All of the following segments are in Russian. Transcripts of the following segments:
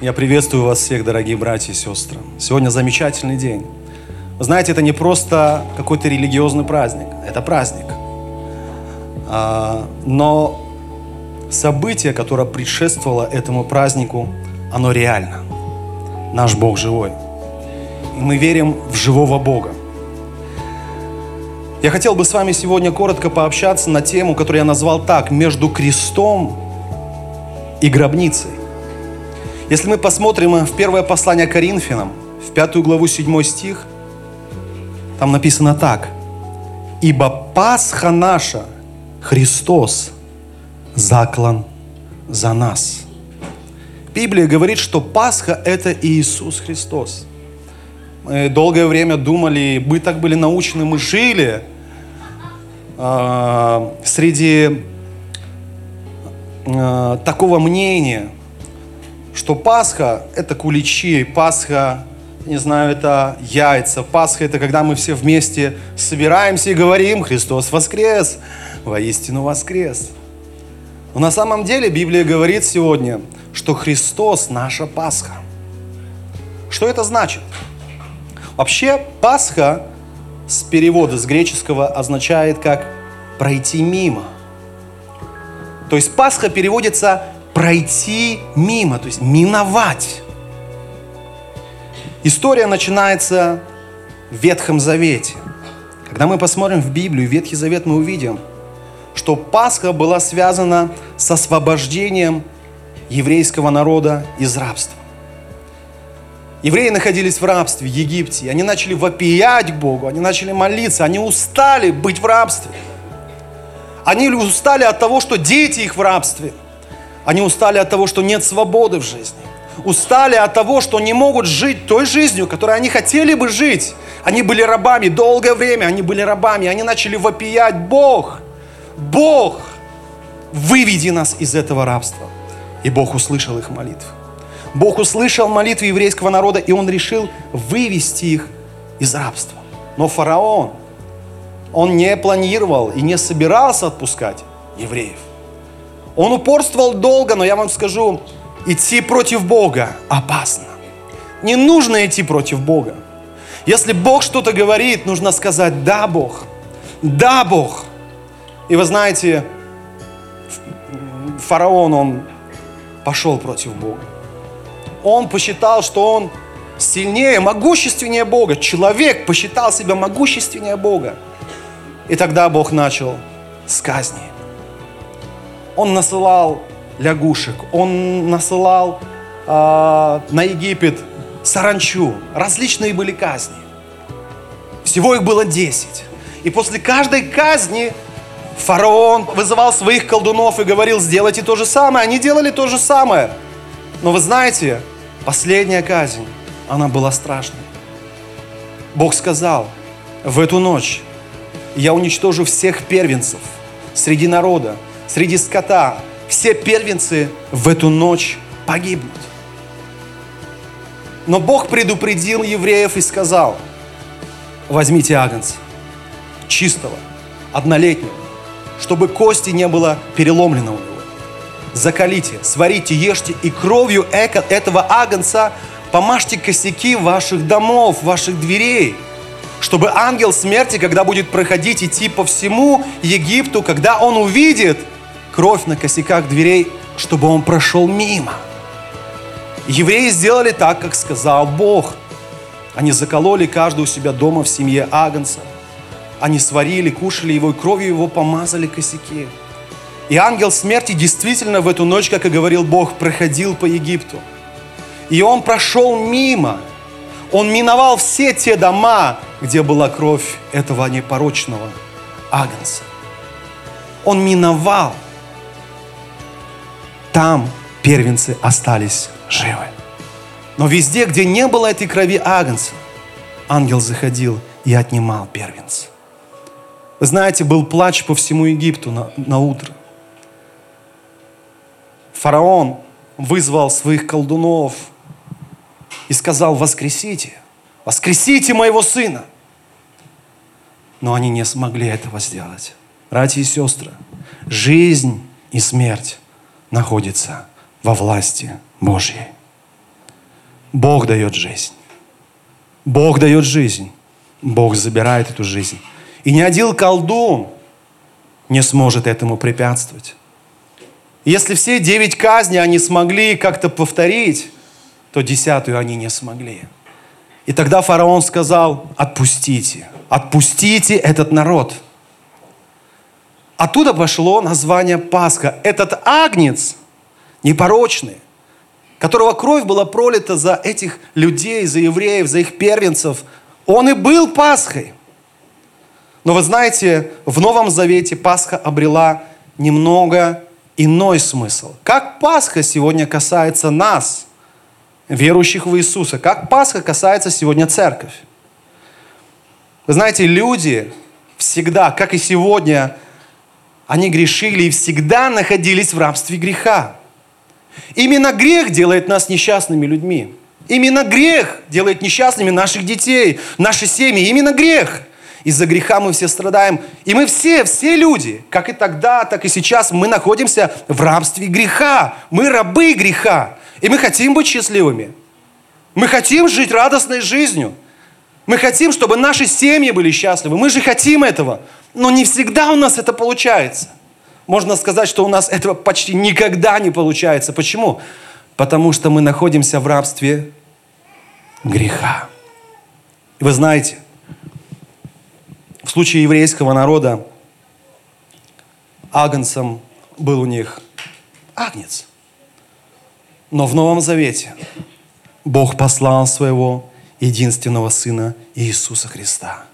Я приветствую вас всех, дорогие братья и сестры. Сегодня замечательный день. Вы знаете, это не просто какой-то религиозный праздник, это праздник. А, но событие, которое предшествовало этому празднику, оно реально. Наш Бог живой. И мы верим в живого Бога. Я хотел бы с вами сегодня коротко пообщаться на тему, которую я назвал так, между крестом и гробницей. Если мы посмотрим в первое послание Коринфянам, в пятую главу, седьмой стих, там написано так. «Ибо Пасха наша, Христос, заклан за нас». Библия говорит, что Пасха – это Иисус Христос. Мы долгое время думали, мы так были научены, мы жили э, среди э, такого мнения, что Пасха – это куличи, Пасха, не знаю, это яйца, Пасха – это когда мы все вместе собираемся и говорим «Христос воскрес!» Воистину воскрес! Но на самом деле Библия говорит сегодня, что Христос – наша Пасха. Что это значит? Вообще, Пасха с перевода с греческого означает как «пройти мимо». То есть Пасха переводится «пройти мимо», то есть «миновать». История начинается в Ветхом Завете. Когда мы посмотрим в Библию, Ветхий Завет, мы увидим, что Пасха была связана с освобождением еврейского народа из рабства. Евреи находились в рабстве в Египте, и они начали вопиять Богу, они начали молиться, они устали быть в рабстве. Они устали от того, что дети их в рабстве. Они устали от того, что нет свободы в жизни. Устали от того, что не могут жить той жизнью, которой они хотели бы жить. Они были рабами долгое время, они были рабами. Они начали вопиять, Бог, Бог, выведи нас из этого рабства. И Бог услышал их молитвы. Бог услышал молитвы еврейского народа, и Он решил вывести их из рабства. Но фараон, он не планировал и не собирался отпускать евреев. Он упорствовал долго, но я вам скажу, идти против Бога опасно. Не нужно идти против Бога. Если Бог что-то говорит, нужно сказать «Да, Бог! Да, Бог!» И вы знаете, фараон, он пошел против Бога. Он посчитал, что он сильнее, могущественнее Бога. Человек посчитал себя могущественнее Бога. И тогда Бог начал с казни. Он насылал лягушек, он насылал э, на Египет саранчу. Различные были казни. Всего их было 10. И после каждой казни фараон вызывал своих колдунов и говорил, сделайте то же самое. Они делали то же самое. Но вы знаете, последняя казнь, она была страшной. Бог сказал, в эту ночь я уничтожу всех первенцев среди народа, среди скота. Все первенцы в эту ночь погибнут. Но Бог предупредил евреев и сказал, возьмите агнца, чистого, однолетнего, чтобы кости не было переломлено у него. Закалите, сварите, ешьте, и кровью этого агнца помажьте косяки ваших домов, ваших дверей, чтобы ангел смерти, когда будет проходить, идти по всему Египту, когда он увидит кровь на косяках дверей, чтобы он прошел мимо. Евреи сделали так, как сказал Бог. Они закололи каждый у себя дома в семье агнца. Они сварили, кушали его, и кровью его помазали косяки. И ангел смерти действительно в эту ночь, как и говорил Бог, проходил по Египту. И он прошел мимо. Он миновал все те дома, где была кровь этого непорочного агнца. Он миновал там, первенцы остались живы. Но везде, где не было этой крови агнца, ангел заходил и отнимал первенца. Вы знаете, был плач по всему Египту на, на утро. Фараон вызвал своих колдунов и сказал, воскресите, воскресите моего сына. Но они не смогли этого сделать. Братья и сестры, жизнь и смерть находятся во власти Божьей. Бог дает жизнь. Бог дает жизнь. Бог забирает эту жизнь. И ни один колдун не сможет этому препятствовать. Если все девять казней они смогли как-то повторить, то десятую они не смогли. И тогда фараон сказал, отпустите, отпустите этот народ. Оттуда пошло название Пасха. Этот агнец непорочный, которого кровь была пролита за этих людей, за евреев, за их первенцев, он и был Пасхой. Но вы знаете, в Новом Завете Пасха обрела немного иной смысл. Как Пасха сегодня касается нас, верующих в Иисуса, как Пасха касается сегодня церковь. Вы знаете, люди всегда, как и сегодня, они грешили и всегда находились в рабстве греха. Именно грех делает нас несчастными людьми. Именно грех делает несчастными наших детей, наши семьи. Именно грех. Из-за греха мы все страдаем. И мы все, все люди, как и тогда, так и сейчас, мы находимся в рабстве греха. Мы рабы греха. И мы хотим быть счастливыми. Мы хотим жить радостной жизнью. Мы хотим, чтобы наши семьи были счастливы. Мы же хотим этого. Но не всегда у нас это получается. Можно сказать, что у нас этого почти никогда не получается. Почему? Потому что мы находимся в рабстве греха. Вы знаете, в случае еврейского народа агнцем был у них агнец. Но в Новом Завете Бог послал своего единственного Сына Иисуса Христа.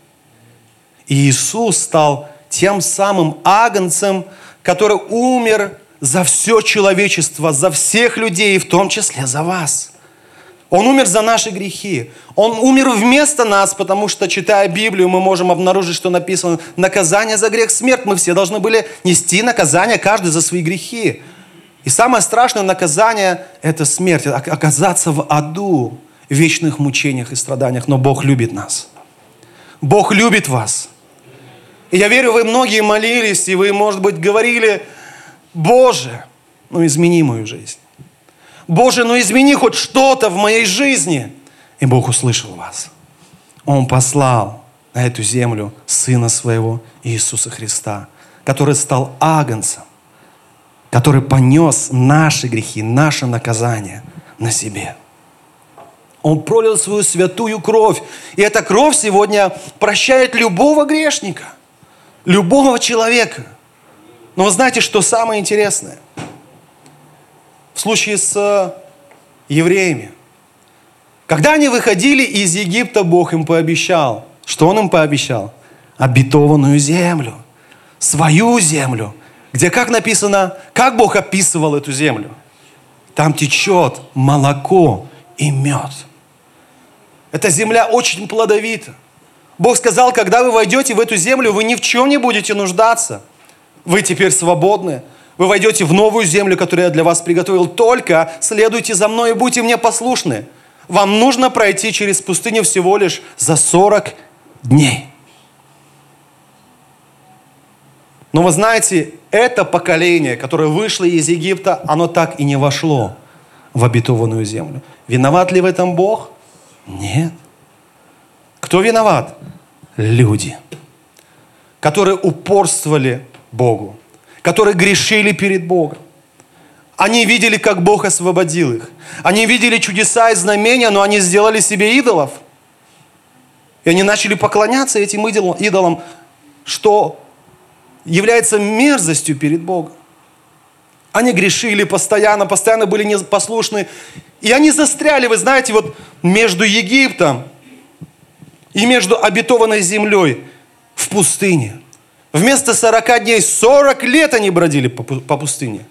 И Иисус стал тем самым агнцем, который умер за все человечество, за всех людей, в том числе за вас. Он умер за наши грехи. Он умер вместо нас, потому что, читая Библию, мы можем обнаружить, что написано «наказание за грех – смерть». Мы все должны были нести наказание, каждый за свои грехи. И самое страшное наказание – это смерть, оказаться в аду, в вечных мучениях и страданиях. Но Бог любит нас. Бог любит вас. Я верю, вы многие молились, и вы, может быть, говорили, Боже, ну измени мою жизнь. Боже, ну измени хоть что-то в моей жизни. И Бог услышал вас. Он послал на эту землю Сына Своего Иисуса Христа, который стал агнцем, который понес наши грехи, наше наказание на себе. Он пролил свою святую кровь. И эта кровь сегодня прощает любого грешника – любого человека. Но вы знаете, что самое интересное? В случае с э, евреями. Когда они выходили из Египта, Бог им пообещал. Что Он им пообещал? Обетованную землю. Свою землю. Где, как написано, как Бог описывал эту землю? Там течет молоко и мед. Эта земля очень плодовита. Бог сказал, когда вы войдете в эту землю, вы ни в чем не будете нуждаться. Вы теперь свободны. Вы войдете в новую землю, которую я для вас приготовил. Только следуйте за мной и будьте мне послушны. Вам нужно пройти через пустыню всего лишь за 40 дней. Но вы знаете, это поколение, которое вышло из Египта, оно так и не вошло в обетованную землю. Виноват ли в этом Бог? Нет. Кто виноват? Люди, которые упорствовали Богу, которые грешили перед Богом. Они видели, как Бог освободил их. Они видели чудеса и знамения, но они сделали себе идолов. И они начали поклоняться этим идолам, что является мерзостью перед Богом. Они грешили постоянно, постоянно были непослушны. И они застряли, вы знаете, вот между Египтом и между обетованной землей в пустыне. Вместо 40 дней 40 лет они бродили по, пустыне.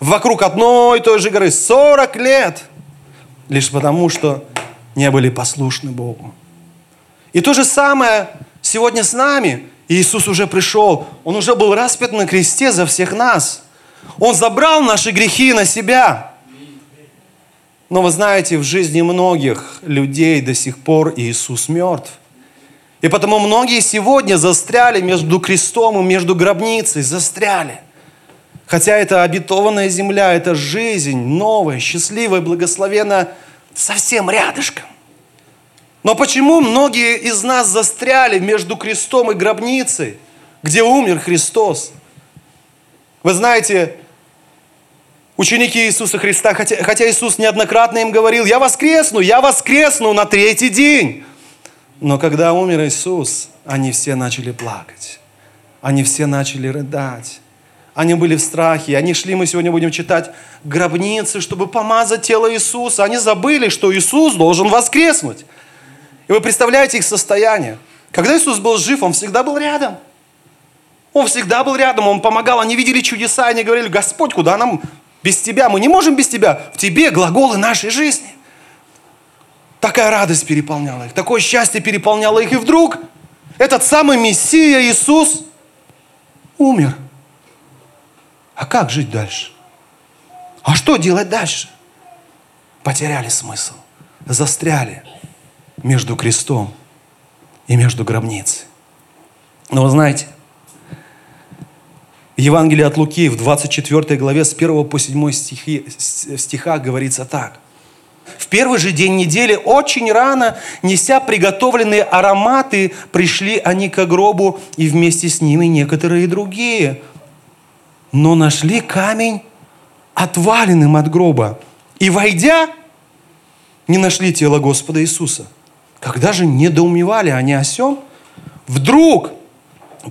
вокруг одной и той же горы 40 лет, лишь потому, что не были послушны Богу. И то же самое сегодня с нами. Иисус уже пришел, Он уже был распят на кресте за всех нас. Он забрал наши грехи на себя. Но вы знаете, в жизни многих людей до сих пор Иисус мертв. И потому многие сегодня застряли между крестом и между гробницей, застряли. Хотя это обетованная земля, это жизнь новая, счастливая, благословенная, совсем рядышком. Но почему многие из нас застряли между крестом и гробницей, где умер Христос? Вы знаете, ученики Иисуса Христа, хотя, хотя Иисус неоднократно им говорил, я воскресну, я воскресну на третий день. Но когда умер Иисус, они все начали плакать. Они все начали рыдать. Они были в страхе. Они шли, мы сегодня будем читать, гробницы, чтобы помазать тело Иисуса. Они забыли, что Иисус должен воскреснуть. И вы представляете их состояние. Когда Иисус был жив, Он всегда был рядом. Он всегда был рядом, Он помогал. Они видели чудеса, они говорили, Господь, куда нам без Тебя? Мы не можем без Тебя. В Тебе глаголы нашей жизни. Такая радость переполняла их, такое счастье переполняло их. И вдруг этот самый Мессия Иисус умер. А как жить дальше? А что делать дальше? Потеряли смысл, застряли между крестом и между гробницей. Но вы знаете, в Евангелии от Луки в 24 главе с 1 по 7 стихи, стиха говорится так. В первый же день недели, очень рано, неся приготовленные ароматы, пришли они к гробу, и вместе с ними некоторые другие. Но нашли камень отваленным от гроба. И, войдя, не нашли тело Господа Иисуса. Когда же недоумевали они о сем, вдруг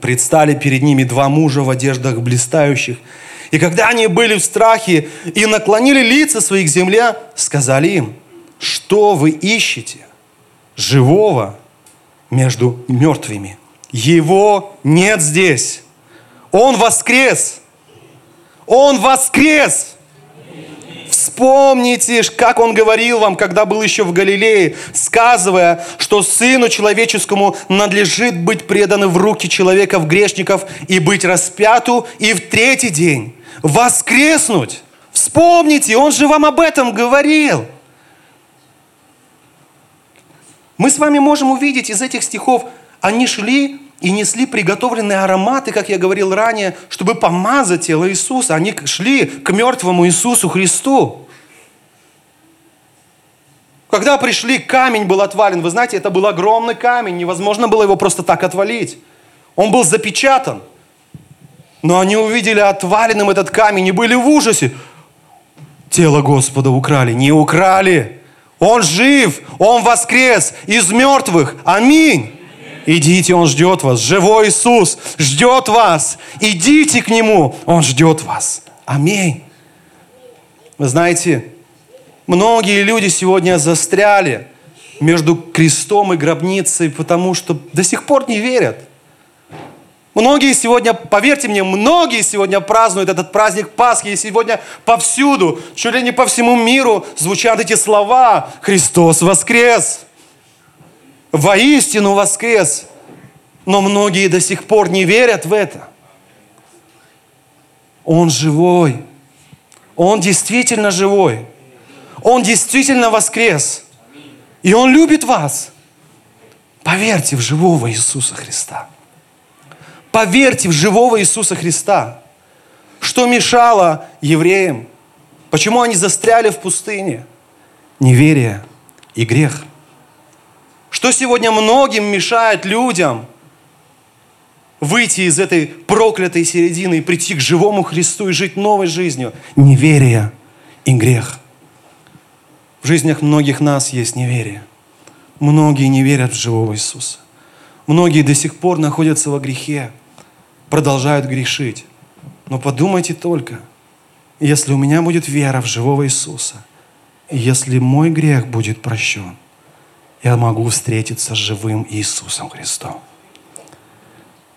предстали перед ними два мужа в одеждах блистающих – и когда они были в страхе и наклонили лица своих к земле, сказали им, что вы ищете? Живого между мертвыми. Его нет здесь. Он воскрес. Он воскрес. Вспомните, как он говорил вам, когда был еще в Галилее, сказывая, что Сыну Человеческому надлежит быть преданным в руки человеков грешников и быть распяту и в третий день воскреснуть. Вспомните, Он же вам об этом говорил. Мы с вами можем увидеть из этих стихов, они шли и несли приготовленные ароматы, как я говорил ранее, чтобы помазать тело Иисуса. Они шли к мертвому Иисусу Христу. Когда пришли, камень был отвален. Вы знаете, это был огромный камень, невозможно было его просто так отвалить. Он был запечатан. Но они увидели отваленным этот камень и были в ужасе. Тело Господа украли. Не украли. Он жив, Он воскрес из мертвых. Аминь. Идите, Он ждет вас. Живой Иисус ждет вас. Идите к Нему, Он ждет вас. Аминь. Вы знаете, многие люди сегодня застряли между крестом и гробницей, потому что до сих пор не верят – Многие сегодня, поверьте мне, многие сегодня празднуют этот праздник Пасхи, и сегодня повсюду, чуть ли не по всему миру звучат эти слова «Христос воскрес!» Воистину воскрес! Но многие до сих пор не верят в это. Он живой. Он действительно живой. Он действительно воскрес. И Он любит вас. Поверьте в живого Иисуса Христа. Поверьте в живого Иисуса Христа. Что мешало евреям? Почему они застряли в пустыне? Неверие и грех. Что сегодня многим мешает людям выйти из этой проклятой середины и прийти к живому Христу и жить новой жизнью? Неверие и грех. В жизнях многих нас есть неверие. Многие не верят в живого Иисуса. Многие до сих пор находятся во грехе продолжают грешить. Но подумайте только, если у меня будет вера в живого Иисуса, и если мой грех будет прощен, я могу встретиться с живым Иисусом Христом.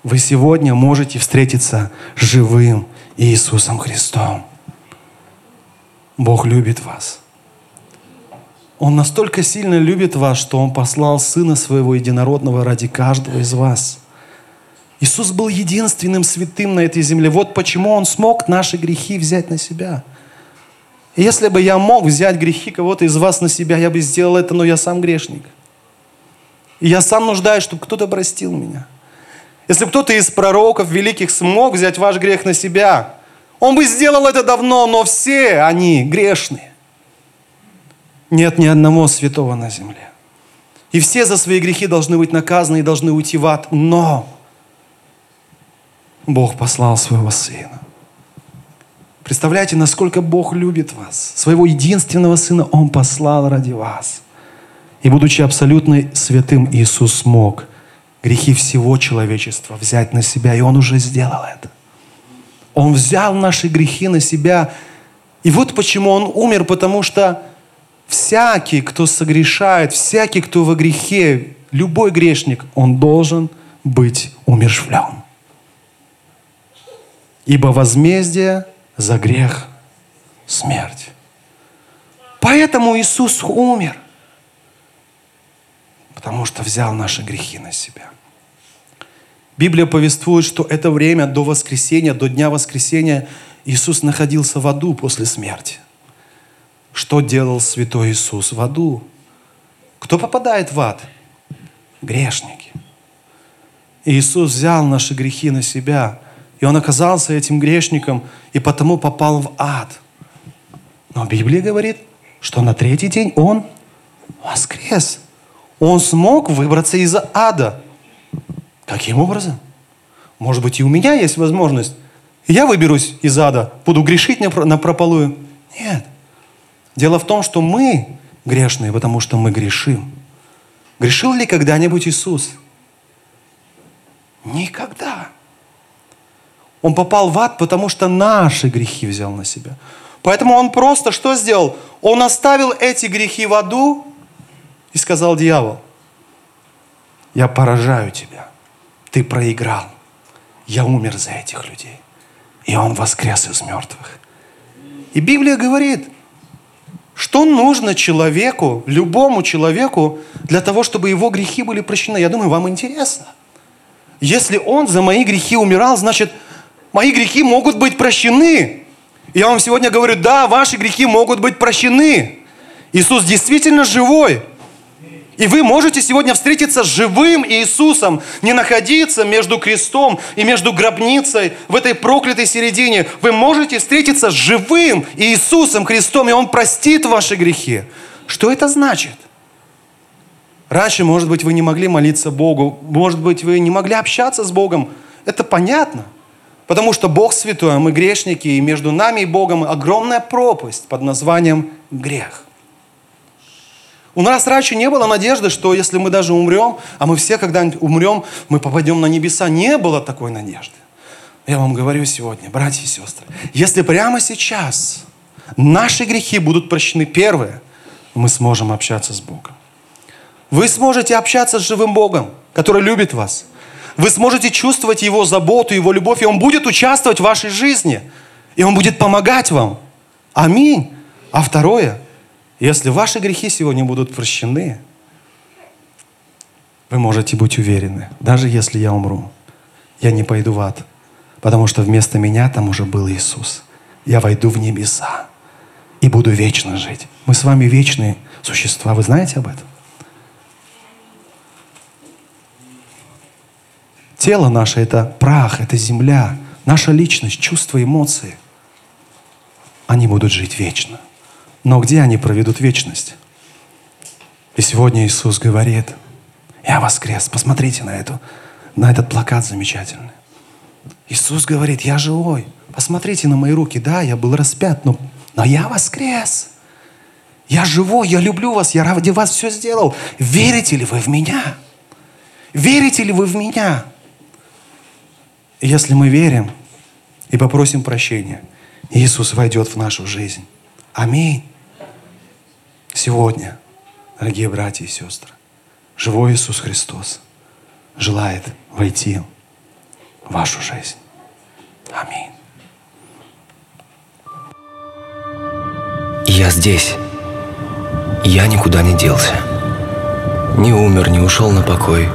Вы сегодня можете встретиться с живым Иисусом Христом. Бог любит вас. Он настолько сильно любит вас, что Он послал Сына Своего Единородного ради каждого из вас. Иисус был единственным святым на этой земле. Вот почему Он смог наши грехи взять на себя. И если бы я мог взять грехи кого-то из вас на себя, я бы сделал это, но я сам грешник. И я сам нуждаюсь, чтобы кто-то простил меня. Если кто-то из пророков великих смог взять ваш грех на себя, он бы сделал это давно, но все они грешные. Нет ни одного святого на земле. И все за свои грехи должны быть наказаны и должны уйти в ад. Но Бог послал своего Сына. Представляете, насколько Бог любит вас. Своего единственного Сына Он послал ради вас. И будучи абсолютно святым, Иисус смог грехи всего человечества взять на себя. И Он уже сделал это. Он взял наши грехи на себя. И вот почему Он умер, потому что всякий, кто согрешает, всякий, кто во грехе, любой грешник, он должен быть умершвлен. Ибо возмездие за грех – смерть. Поэтому Иисус умер, потому что взял наши грехи на себя. Библия повествует, что это время до воскресения, до дня воскресения Иисус находился в аду после смерти. Что делал святой Иисус в аду? Кто попадает в ад? Грешники. Иисус взял наши грехи на себя, и Он оказался этим грешником, и потому попал в ад. Но Библия говорит, что на третий день Он воскрес. Он смог выбраться из ада. Каким образом? Может быть, и у меня есть возможность. Я выберусь из ада, буду грешить на прополую. Нет. Дело в том, что мы грешные, потому что мы грешим. Грешил ли когда-нибудь Иисус? Никогда. Он попал в ад, потому что наши грехи взял на себя. Поэтому он просто что сделал? Он оставил эти грехи в аду и сказал дьявол, я поражаю тебя. Ты проиграл. Я умер за этих людей. И он воскрес из мертвых. И Библия говорит, что нужно человеку, любому человеку, для того, чтобы его грехи были прощены? Я думаю, вам интересно. Если он за мои грехи умирал, значит, мои грехи могут быть прощены. Я вам сегодня говорю, да, ваши грехи могут быть прощены. Иисус действительно живой. И вы можете сегодня встретиться с живым Иисусом, не находиться между крестом и между гробницей в этой проклятой середине. Вы можете встретиться с живым Иисусом Христом, и Он простит ваши грехи. Что это значит? Раньше, может быть, вы не могли молиться Богу, может быть, вы не могли общаться с Богом. Это понятно. Потому что Бог святой, а мы грешники, и между нами и Богом огромная пропасть под названием грех. У нас раньше не было надежды, что если мы даже умрем, а мы все когда-нибудь умрем, мы попадем на небеса. Не было такой надежды. Я вам говорю сегодня, братья и сестры, если прямо сейчас наши грехи будут прощены, первое, мы сможем общаться с Богом. Вы сможете общаться с живым Богом, который любит вас. Вы сможете чувствовать Его заботу, Его любовь, и Он будет участвовать в вашей жизни. И Он будет помогать вам. Аминь. А второе – если ваши грехи сегодня будут прощены, вы можете быть уверены, даже если я умру, я не пойду в ад, потому что вместо меня там уже был Иисус. Я войду в небеса и буду вечно жить. Мы с вами вечные существа. Вы знаете об этом? Тело наше – это прах, это земля. Наша личность, чувства, эмоции. Они будут жить вечно. Но где они проведут вечность? И сегодня Иисус говорит, я воскрес. Посмотрите на, эту, на этот плакат замечательный. Иисус говорит, я живой. Посмотрите на мои руки. Да, я был распят, но, но я воскрес. Я живой, я люблю вас, я ради вас все сделал. Верите ли вы в меня? Верите ли вы в меня? Если мы верим и попросим прощения, Иисус войдет в нашу жизнь. Аминь. Сегодня, дорогие братья и сестры, живой Иисус Христос желает войти в вашу жизнь. Аминь. Я здесь. Я никуда не делся. Не умер, не ушел на покой.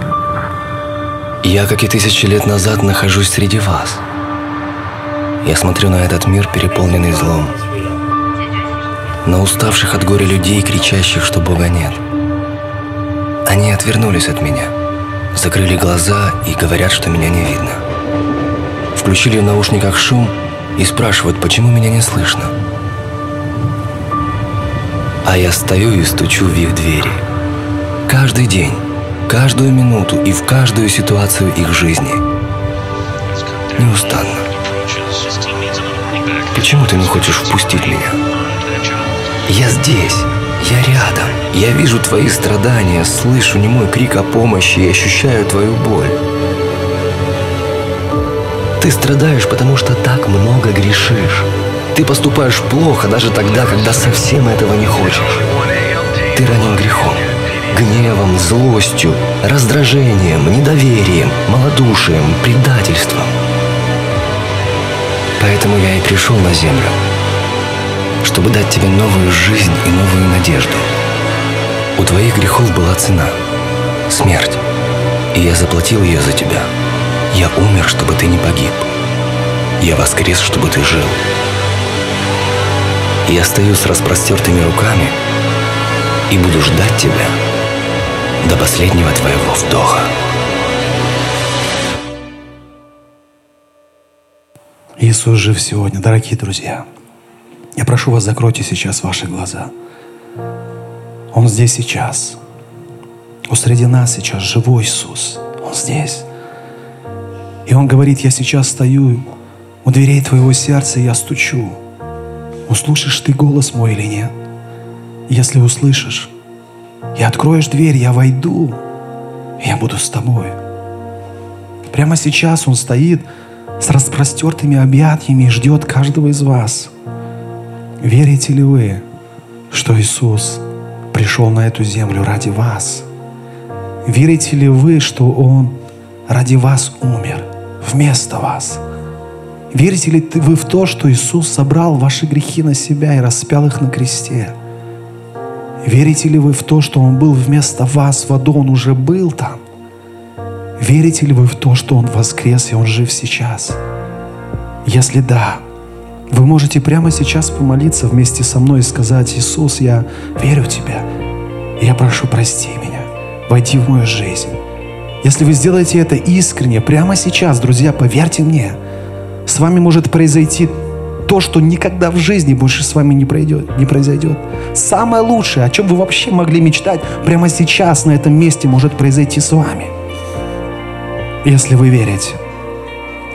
Я, как и тысячи лет назад, нахожусь среди вас. Я смотрю на этот мир, переполненный злом. На уставших от горя людей, кричащих, что Бога нет. Они отвернулись от меня, закрыли глаза и говорят, что меня не видно. Включили в наушниках шум и спрашивают, почему меня не слышно. А я стою и стучу в их двери. Каждый день, каждую минуту и в каждую ситуацию их жизни. Неустанно. Почему ты не хочешь впустить меня? Я здесь. Я рядом. Я вижу твои страдания, слышу немой крик о помощи и ощущаю твою боль. Ты страдаешь, потому что так много грешишь. Ты поступаешь плохо даже тогда, когда совсем этого не хочешь. Ты ранен грехом, гневом, злостью, раздражением, недоверием, малодушием, предательством. Поэтому я и пришел на землю, чтобы дать тебе новую жизнь и новую надежду. У твоих грехов была цена – смерть, и я заплатил ее за тебя. Я умер, чтобы ты не погиб. Я воскрес, чтобы ты жил. Я стою с распростертыми руками и буду ждать тебя до последнего твоего вдоха. Иисус жив сегодня, дорогие друзья. Я прошу вас, закройте сейчас ваши глаза. Он здесь сейчас. Он среди нас сейчас живой Иисус. Он здесь. И Он говорит, я сейчас стою у дверей твоего сердца, и я стучу. Услышишь ты голос мой или нет? Если услышишь, и откроешь дверь, я войду, и я буду с тобой. Прямо сейчас Он стоит с распростертыми объятиями и ждет каждого из вас. Верите ли вы, что Иисус пришел на эту землю ради вас? Верите ли вы, что Он ради вас умер вместо вас? Верите ли вы в то, что Иисус собрал ваши грехи на себя и распял их на кресте? Верите ли вы в то, что Он был вместо вас в аду, Он уже был там? Верите ли вы в то, что Он воскрес и Он жив сейчас? Если да, вы можете прямо сейчас помолиться вместе со мной и сказать, Иисус, я верю в Тебя. И я прошу, прости меня, войди в мою жизнь. Если вы сделаете это искренне, прямо сейчас, друзья, поверьте мне, с вами может произойти то, что никогда в жизни больше с вами не, пройдет, не произойдет. Самое лучшее, о чем вы вообще могли мечтать, прямо сейчас на этом месте может произойти с вами. Если вы верите,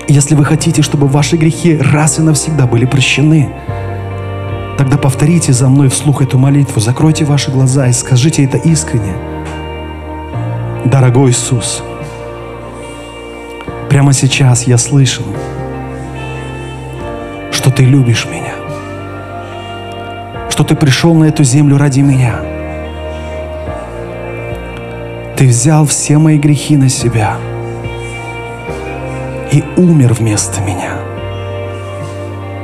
если вы хотите, чтобы ваши грехи раз и навсегда были прощены, тогда повторите за мной вслух эту молитву, закройте ваши глаза и скажите это искренне. Дорогой Иисус, прямо сейчас я слышал, что Ты любишь меня, что Ты пришел на эту землю ради меня. Ты взял все мои грехи на себя – и умер вместо меня.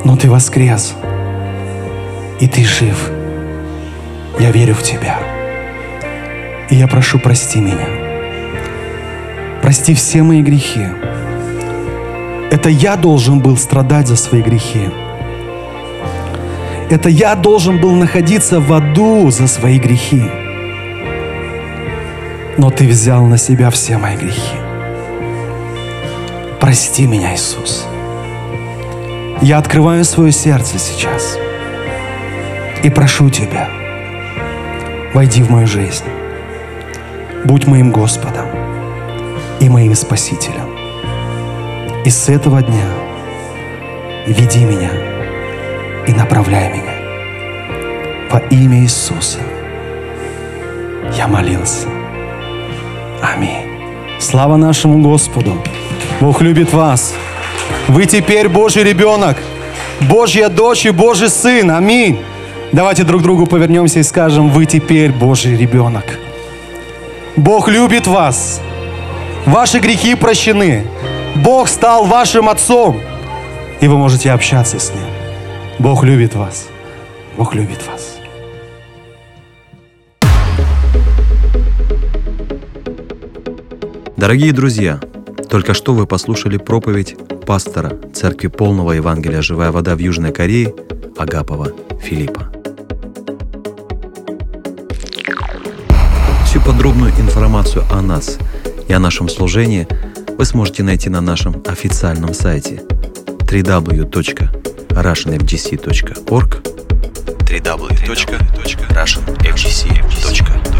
Но ты воскрес, и ты жив. Я верю в тебя. И я прошу, прости меня. Прости все мои грехи. Это я должен был страдать за свои грехи. Это я должен был находиться в аду за свои грехи. Но ты взял на себя все мои грехи. Прости меня, Иисус. Я открываю свое сердце сейчас и прошу Тебя, войди в мою жизнь. Будь моим Господом и моим Спасителем. И с этого дня веди меня и направляй меня. Во имя Иисуса я молился. Аминь. Слава нашему Господу! Бог любит вас. Вы теперь Божий ребенок, Божья дочь и Божий сын. Аминь. Давайте друг другу повернемся и скажем, вы теперь Божий ребенок. Бог любит вас. Ваши грехи прощены. Бог стал вашим отцом. И вы можете общаться с Ним. Бог любит вас. Бог любит вас. Дорогие друзья, только что вы послушали проповедь пастора Церкви Полного Евангелия «Живая вода» в Южной Корее Агапова Филиппа. Всю подробную информацию о нас и о нашем служении вы сможете найти на нашем официальном сайте www.russianfgc.org www.russianfgc.org